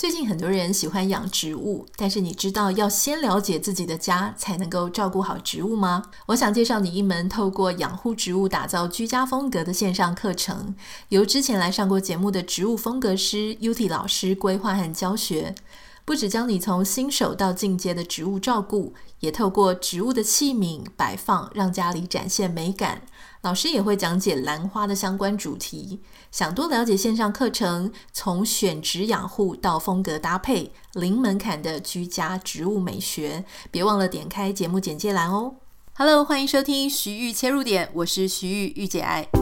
最近很多人喜欢养植物，但是你知道要先了解自己的家，才能够照顾好植物吗？我想介绍你一门透过养护植物打造居家风格的线上课程，由之前来上过节目的植物风格师 Uti 老师规划和教学。不只教你从新手到进阶的植物照顾，也透过植物的器皿摆放，让家里展现美感。老师也会讲解兰花的相关主题。想多了解线上课程，从选植养护到风格搭配，零门槛的居家植物美学，别忘了点开节目简介栏哦。Hello，欢迎收听徐玉切入点，我是徐玉，御姐爱。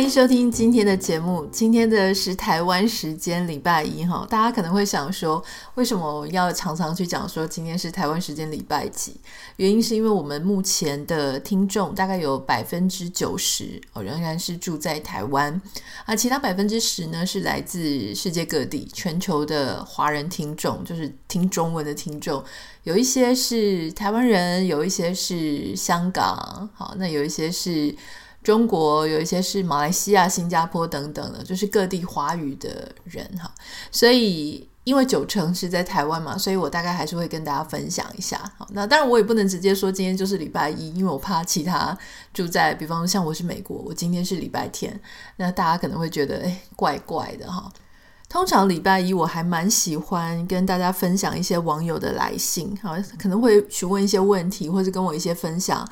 欢迎收听今天的节目。今天的是台湾时间礼拜一哈，大家可能会想说，为什么要常常去讲说今天是台湾时间礼拜几？原因是因为我们目前的听众大概有百分之九十哦，仍然是住在台湾，啊其他百分之十呢是来自世界各地，全球的华人听众，就是听中文的听众，有一些是台湾人，有一些是香港，好，那有一些是。中国有一些是马来西亚、新加坡等等的，就是各地华语的人哈。所以因为九成是在台湾嘛，所以我大概还是会跟大家分享一下。好，那当然我也不能直接说今天就是礼拜一，因为我怕其他住在，比方说像我是美国，我今天是礼拜天，那大家可能会觉得诶怪怪的哈。通常礼拜一我还蛮喜欢跟大家分享一些网友的来信，好，可能会询问一些问题，或者跟我一些分享。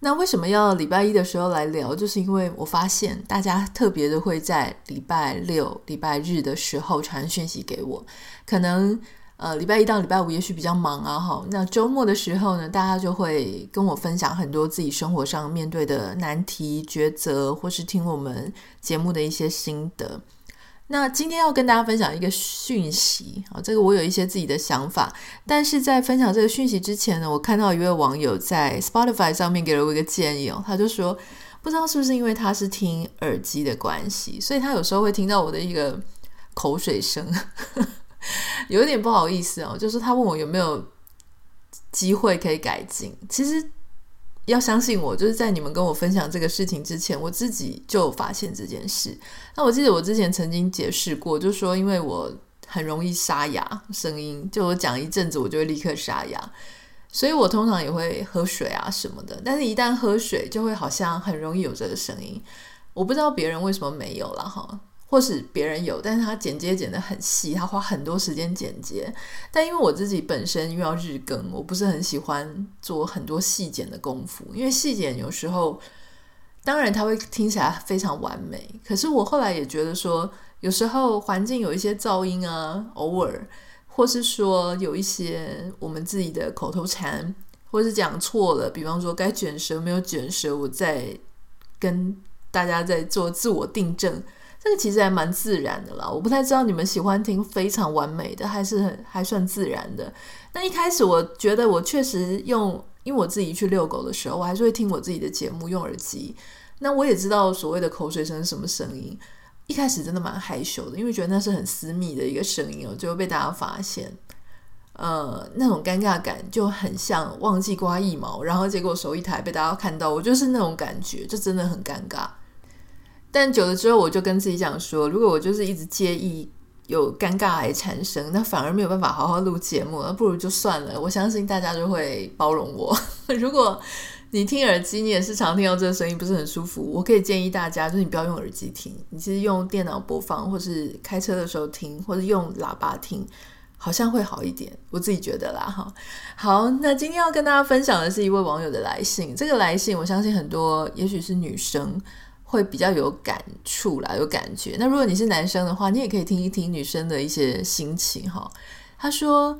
那为什么要礼拜一的时候来聊？就是因为我发现大家特别的会在礼拜六、礼拜日的时候传讯息给我。可能呃礼拜一到礼拜五也许比较忙啊，哈。那周末的时候呢，大家就会跟我分享很多自己生活上面对的难题、抉择，或是听我们节目的一些心得。那今天要跟大家分享一个讯息啊，这个我有一些自己的想法，但是在分享这个讯息之前呢，我看到一位网友在 Spotify 上面给了我一个建议哦，他就说不知道是不是因为他是听耳机的关系，所以他有时候会听到我的一个口水声，有点不好意思哦，就是他问我有没有机会可以改进，其实。要相信我，就是在你们跟我分享这个事情之前，我自己就发现这件事。那我记得我之前曾经解释过，就说因为我很容易沙哑，声音就我讲一阵子，我就会立刻沙哑，所以我通常也会喝水啊什么的。但是，一旦喝水，就会好像很容易有这个声音。我不知道别人为什么没有了哈。或是别人有，但是他剪接剪得很细，他花很多时间剪接。但因为我自己本身因为要日更，我不是很喜欢做很多细剪的功夫，因为细剪有时候，当然它会听起来非常完美，可是我后来也觉得说，有时候环境有一些噪音啊，偶尔，或是说有一些我们自己的口头禅，或是讲错了，比方说该卷舌没有卷舌，我在跟大家在做自我订正。这个其实还蛮自然的啦，我不太知道你们喜欢听非常完美的，还是很还算自然的。那一开始我觉得我确实用，因为我自己去遛狗的时候，我还是会听我自己的节目用耳机。那我也知道所谓的口水声是什么声音，一开始真的蛮害羞的，因为觉得那是很私密的一个声音哦，就会被大家发现。呃，那种尴尬感就很像忘记刮腋毛，然后结果手一抬被大家看到，我就是那种感觉，就真的很尴尬。但久了之后，我就跟自己讲说，如果我就是一直介意有尴尬癌产生，那反而没有办法好好录节目，那不如就算了。我相信大家就会包容我。如果你听耳机，你也是常听到这个声音不是很舒服，我可以建议大家，就是你不要用耳机听，你其实用电脑播放，或是开车的时候听，或者用喇叭听，好像会好一点。我自己觉得啦，哈。好，那今天要跟大家分享的是一位网友的来信。这个来信，我相信很多，也许是女生。会比较有感触啦，有感觉。那如果你是男生的话，你也可以听一听女生的一些心情哈。他说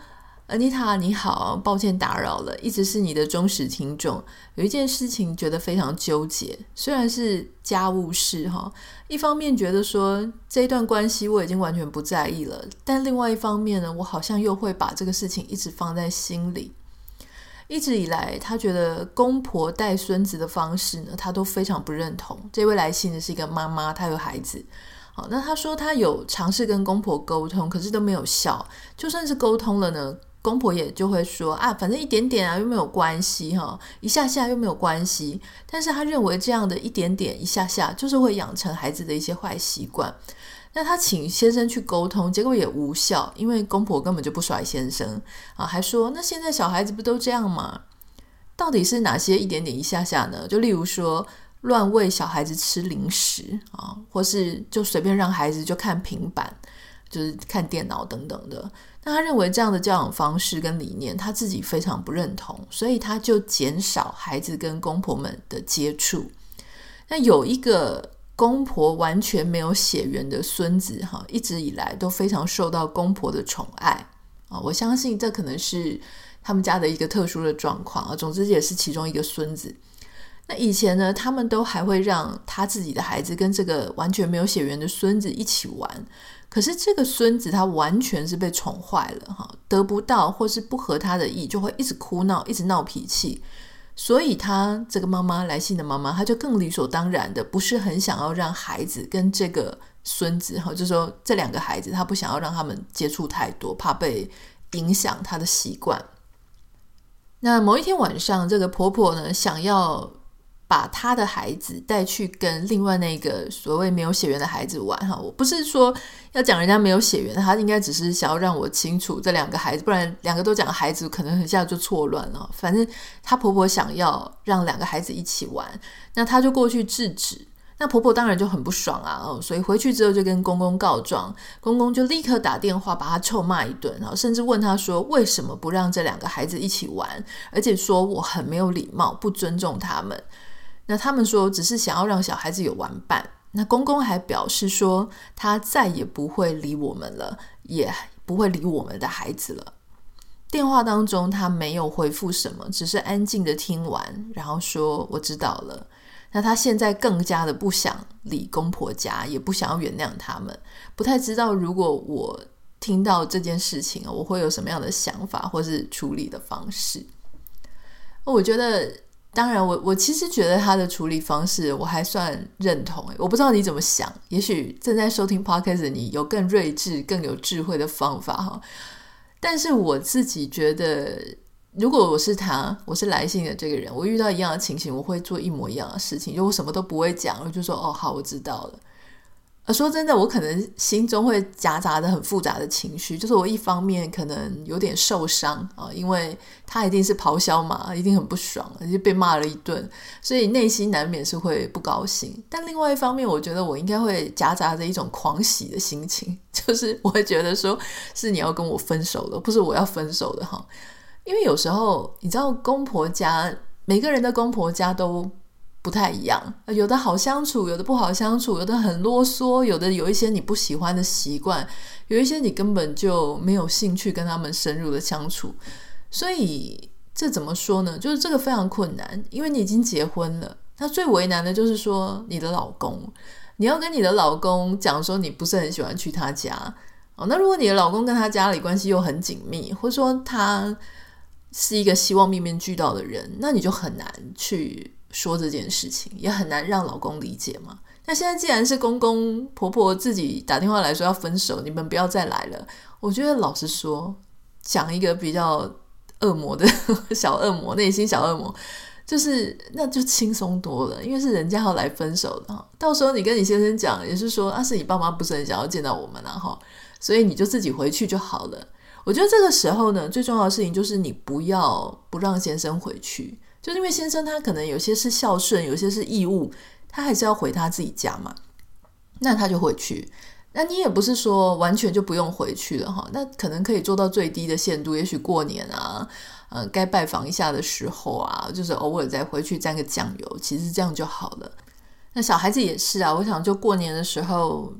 ：“Anita 你好，抱歉打扰了，一直是你的忠实听众。有一件事情觉得非常纠结，虽然是家务事哈，一方面觉得说这一段关系我已经完全不在意了，但另外一方面呢，我好像又会把这个事情一直放在心里。”一直以来，他觉得公婆带孙子的方式呢，他都非常不认同。这位来信的是一个妈妈，她有孩子。好，那她说她有尝试跟公婆沟通，可是都没有效。就算是沟通了呢，公婆也就会说啊，反正一点点啊，又没有关系哈，一下下又没有关系。但是他认为这样的一点点、一下下，就是会养成孩子的一些坏习惯。那他请先生去沟通，结果也无效，因为公婆根本就不甩先生啊，还说那现在小孩子不都这样吗？到底是哪些一点点、一下下呢？就例如说。乱喂小孩子吃零食啊，或是就随便让孩子就看平板，就是看电脑等等的。那他认为这样的教养方式跟理念，他自己非常不认同，所以他就减少孩子跟公婆们的接触。那有一个公婆完全没有血缘的孙子，哈，一直以来都非常受到公婆的宠爱啊。我相信这可能是他们家的一个特殊的状况啊。总之也是其中一个孙子。那以前呢，他们都还会让他自己的孩子跟这个完全没有血缘的孙子一起玩。可是这个孙子他完全是被宠坏了哈，得不到或是不合他的意，就会一直哭闹，一直闹脾气。所以他这个妈妈来信的妈妈，她就更理所当然的不是很想要让孩子跟这个孙子哈，就说这两个孩子，她不想要让他们接触太多，怕被影响她的习惯。那某一天晚上，这个婆婆呢想要。把他的孩子带去跟另外那个所谓没有血缘的孩子玩哈，我不是说要讲人家没有血缘，他应该只是想要让我清楚这两个孩子，不然两个都讲孩子，可能一下就错乱了。反正他婆婆想要让两个孩子一起玩，那他就过去制止，那婆婆当然就很不爽啊，哦，所以回去之后就跟公公告状，公公就立刻打电话把他臭骂一顿，然后甚至问他说为什么不让这两个孩子一起玩，而且说我很没有礼貌，不尊重他们。那他们说只是想要让小孩子有玩伴。那公公还表示说，他再也不会理我们了，也不会理我们的孩子了。电话当中他没有回复什么，只是安静的听完，然后说我知道了。那他现在更加的不想理公婆家，也不想要原谅他们，不太知道如果我听到这件事情，我会有什么样的想法或是处理的方式。我觉得。当然我，我其实觉得他的处理方式我还算认同。我不知道你怎么想，也许正在收听 Podcast 的你有更睿智、更有智慧的方法哈。但是我自己觉得，如果我是他，我是来信的这个人，我遇到一样的情形，我会做一模一样的事情，就我什么都不会讲，我就说哦，好，我知道了。说真的，我可能心中会夹杂着很复杂的情绪，就是我一方面可能有点受伤啊，因为他一定是咆哮嘛，一定很不爽，就被骂了一顿，所以内心难免是会不高兴。但另外一方面，我觉得我应该会夹杂着一种狂喜的心情，就是我会觉得说，是你要跟我分手的，不是我要分手的哈。因为有时候你知道，公婆家每个人的公婆家都。不太一样，有的好相处，有的不好相处，有的很啰嗦，有的有一些你不喜欢的习惯，有一些你根本就没有兴趣跟他们深入的相处。所以这怎么说呢？就是这个非常困难，因为你已经结婚了。那最为难的就是说你的老公，你要跟你的老公讲说你不是很喜欢去他家哦。那如果你的老公跟他家里关系又很紧密，或者说他是一个希望面面俱到的人，那你就很难去。说这件事情也很难让老公理解嘛。那现在既然是公公婆婆自己打电话来说要分手，你们不要再来了。我觉得老实说，讲一个比较恶魔的小恶魔，内心小恶魔，就是那就轻松多了，因为是人家要来分手的。到时候你跟你先生讲，也是说啊，是你爸妈不是很想要见到我们啊，哈，所以你就自己回去就好了。我觉得这个时候呢，最重要的事情就是你不要不让先生回去。就因为先生他可能有些是孝顺，有些是义务，他还是要回他自己家嘛，那他就回去。那你也不是说完全就不用回去了哈，那可能可以做到最低的限度，也许过年啊，呃，该拜访一下的时候啊，就是偶尔再回去沾个酱油，其实这样就好了。那小孩子也是啊，我想就过年的时候，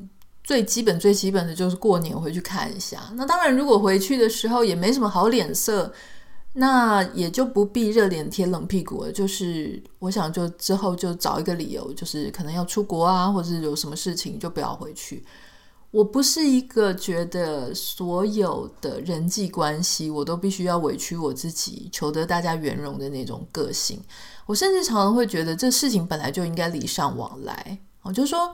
最基本最基本的就是过年回去看一下。那当然，如果回去的时候也没什么好脸色。那也就不必热脸贴冷屁股了，就是我想就之后就找一个理由，就是可能要出国啊，或者是有什么事情就不要回去。我不是一个觉得所有的人际关系我都必须要委屈我自己，求得大家圆融的那种个性。我甚至常常会觉得这事情本来就应该礼尚往来，我就说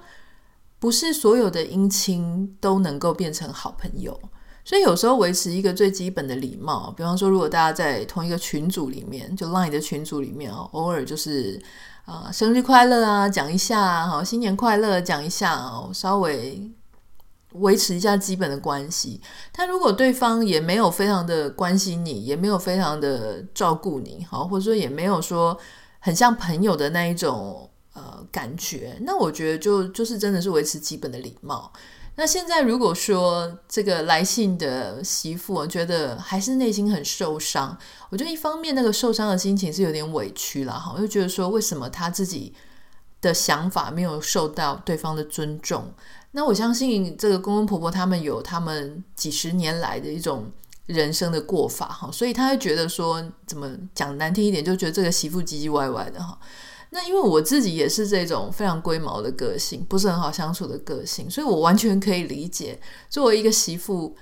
不是所有的姻亲都能够变成好朋友。所以有时候维持一个最基本的礼貌，比方说，如果大家在同一个群组里面，就 Line 的群组里面哦，偶尔就是啊、生日快乐啊，讲一下哈，新年快乐讲一下哦，稍微维持一下基本的关系。但如果对方也没有非常的关心你，也没有非常的照顾你，好，或者说也没有说很像朋友的那一种呃感觉，那我觉得就就是真的是维持基本的礼貌。那现在如果说这个来信的媳妇，我觉得还是内心很受伤。我觉得一方面那个受伤的心情是有点委屈了哈，我就觉得说为什么他自己的想法没有受到对方的尊重？那我相信这个公公婆婆他们有他们几十年来的一种人生的过法哈，所以他会觉得说怎么讲难听一点，就觉得这个媳妇唧唧歪歪的哈。那因为我自己也是这种非常龟毛的个性，不是很好相处的个性，所以我完全可以理解，作为一个媳妇，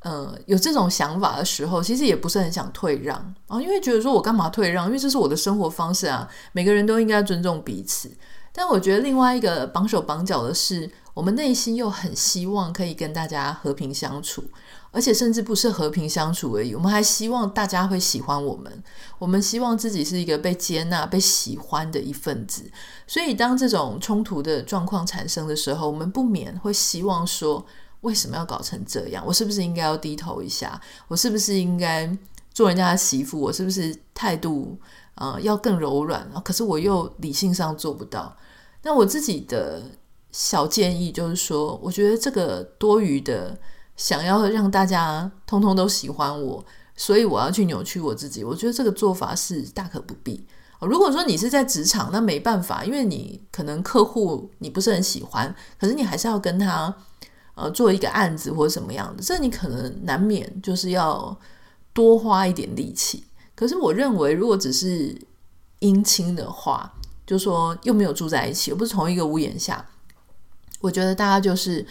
嗯，有这种想法的时候，其实也不是很想退让啊，因为觉得说我干嘛退让？因为这是我的生活方式啊，每个人都应该尊重彼此。但我觉得另外一个绑手绑脚的是，我们内心又很希望可以跟大家和平相处。而且甚至不是和平相处而已，我们还希望大家会喜欢我们，我们希望自己是一个被接纳、被喜欢的一份子。所以，当这种冲突的状况产生的时候，我们不免会希望说：为什么要搞成这样？我是不是应该要低头一下？我是不是应该做人家的媳妇？我是不是态度呃要更柔软？可是我又理性上做不到。那我自己的小建议就是说，我觉得这个多余的。想要让大家通通都喜欢我，所以我要去扭曲我自己。我觉得这个做法是大可不必。如果说你是在职场，那没办法，因为你可能客户你不是很喜欢，可是你还是要跟他呃做一个案子或者什么样的，这你可能难免就是要多花一点力气。可是我认为，如果只是姻亲的话，就说又没有住在一起，又不是同一个屋檐下，我觉得大家就是。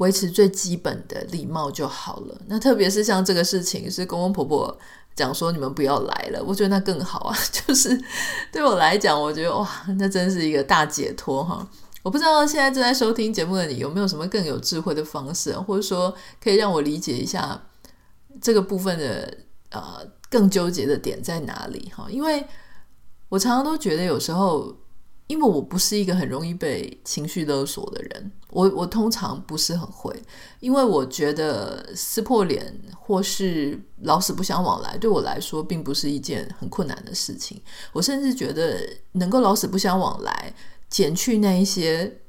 维持最基本的礼貌就好了。那特别是像这个事情，是公公婆婆讲说你们不要来了，我觉得那更好啊。就是对我来讲，我觉得哇，那真是一个大解脱哈。我不知道现在正在收听节目的你有没有什么更有智慧的方式，或者说可以让我理解一下这个部分的呃更纠结的点在哪里哈？因为我常常都觉得有时候。因为我不是一个很容易被情绪勒索的人，我我通常不是很会，因为我觉得撕破脸或是老死不相往来，对我来说并不是一件很困难的事情。我甚至觉得能够老死不相往来，减去那一些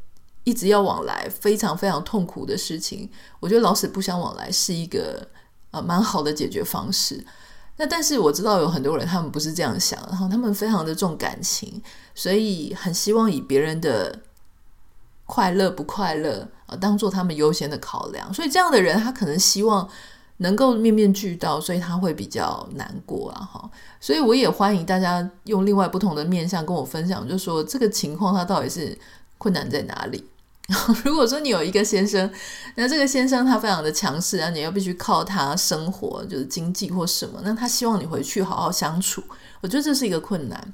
一直要往来非常非常痛苦的事情，我觉得老死不相往来是一个呃蛮好的解决方式。那但是我知道有很多人他们不是这样想，然后他们非常的重感情，所以很希望以别人的快乐不快乐啊当做他们优先的考量，所以这样的人他可能希望能够面面俱到，所以他会比较难过啊哈。所以我也欢迎大家用另外不同的面向跟我分享，就说这个情况他到底是困难在哪里。如果说你有一个先生，那这个先生他非常的强势啊，你要必须靠他生活，就是经济或什么，那他希望你回去好好相处，我觉得这是一个困难。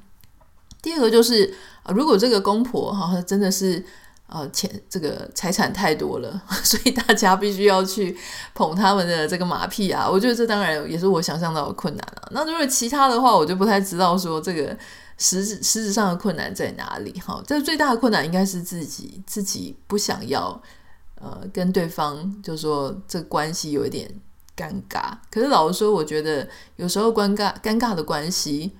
第二个就是，如果这个公婆哈真的是呃钱这个财产太多了，所以大家必须要去捧他们的这个马屁啊，我觉得这当然也是我想象到的困难了。那如果其他的话，我就不太知道说这个。实质实质上的困难在哪里？哈，这最大的困难应该是自己自己不想要，呃，跟对方就说这关系有一点尴尬。可是老实说，我觉得有时候尴尬尴尬的关系，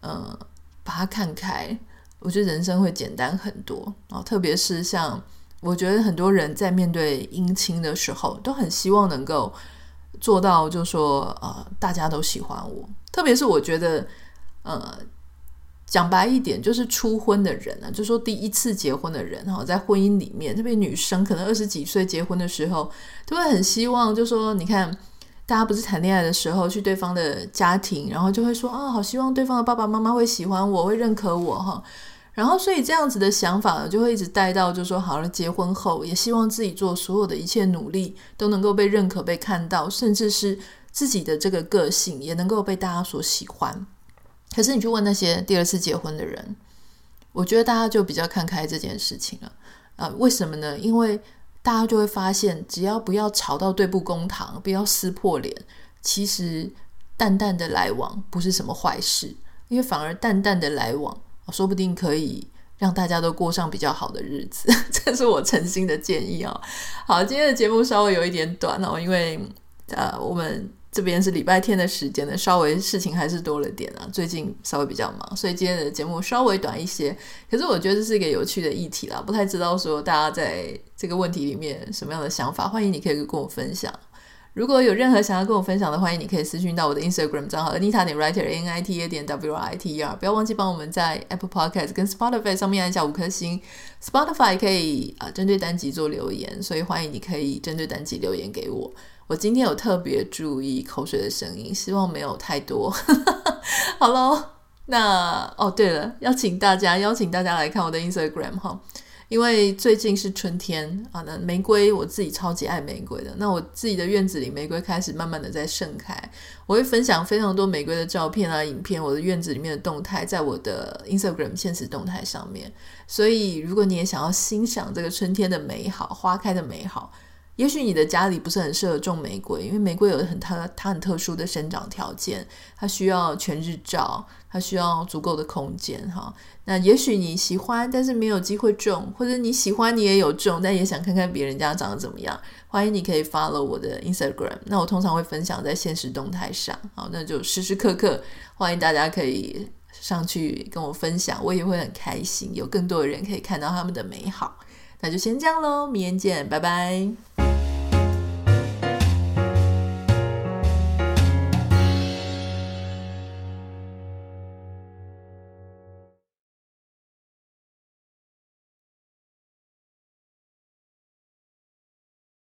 呃，把它看开，我觉得人生会简单很多啊。特别是像我觉得很多人在面对姻亲的时候，都很希望能够做到，就说呃，大家都喜欢我。特别是我觉得，呃。讲白一点，就是初婚的人啊，就说第一次结婚的人哈，在婚姻里面，特别女生可能二十几岁结婚的时候，都会很希望，就说你看，大家不是谈恋爱的时候，去对方的家庭，然后就会说啊，好希望对方的爸爸妈妈会喜欢我，会认可我哈。然后所以这样子的想法，就会一直带到，就说好了，结婚后也希望自己做所有的一切努力都能够被认可、被看到，甚至是自己的这个个性也能够被大家所喜欢。可是你去问那些第二次结婚的人，我觉得大家就比较看开这件事情了。啊、为什么呢？因为大家就会发现，只要不要吵到对簿公堂，不要撕破脸，其实淡淡的来往不是什么坏事，因为反而淡淡的来往，说不定可以让大家都过上比较好的日子。这是我诚心的建议啊。好，今天的节目稍微有一点短哦，因为呃，我们。这边是礼拜天的时间呢，稍微事情还是多了点啊。最近稍微比较忙，所以今天的节目稍微短一些。可是我觉得这是一个有趣的议题啦，不太知道说大家在这个问题里面什么样的想法，欢迎你可以跟我分享。如果有任何想要跟我分享的，欢迎你可以私讯到我的 Instagram 账号 Anita 点 Writer N I T A 点 W R I T E R。不要忘记帮我们在 Apple Podcast 跟 Spotify 上面按下五颗星。Spotify 可以啊针对单集做留言，所以欢迎你可以针对单集留言给我。我今天有特别注意口水的声音，希望没有太多。好喽，那哦对了，邀请大家邀请大家来看我的 Instagram 哈，因为最近是春天啊，那玫瑰我自己超级爱玫瑰的，那我自己的院子里玫瑰开始慢慢的在盛开，我会分享非常多玫瑰的照片啊、影片，我的院子里面的动态，在我的 Instagram 现实动态上面，所以如果你也想要欣赏这个春天的美好，花开的美好。也许你的家里不是很适合种玫瑰，因为玫瑰有很它它很特殊的生长条件，它需要全日照，它需要足够的空间哈。那也许你喜欢，但是没有机会种，或者你喜欢你也有种，但也想看看别人家长得怎么样。欢迎你可以 follow 我的 Instagram，那我通常会分享在现实动态上，好，那就时时刻刻欢迎大家可以上去跟我分享，我也会很开心，有更多的人可以看到他们的美好。那就先这样喽，明天见，拜拜。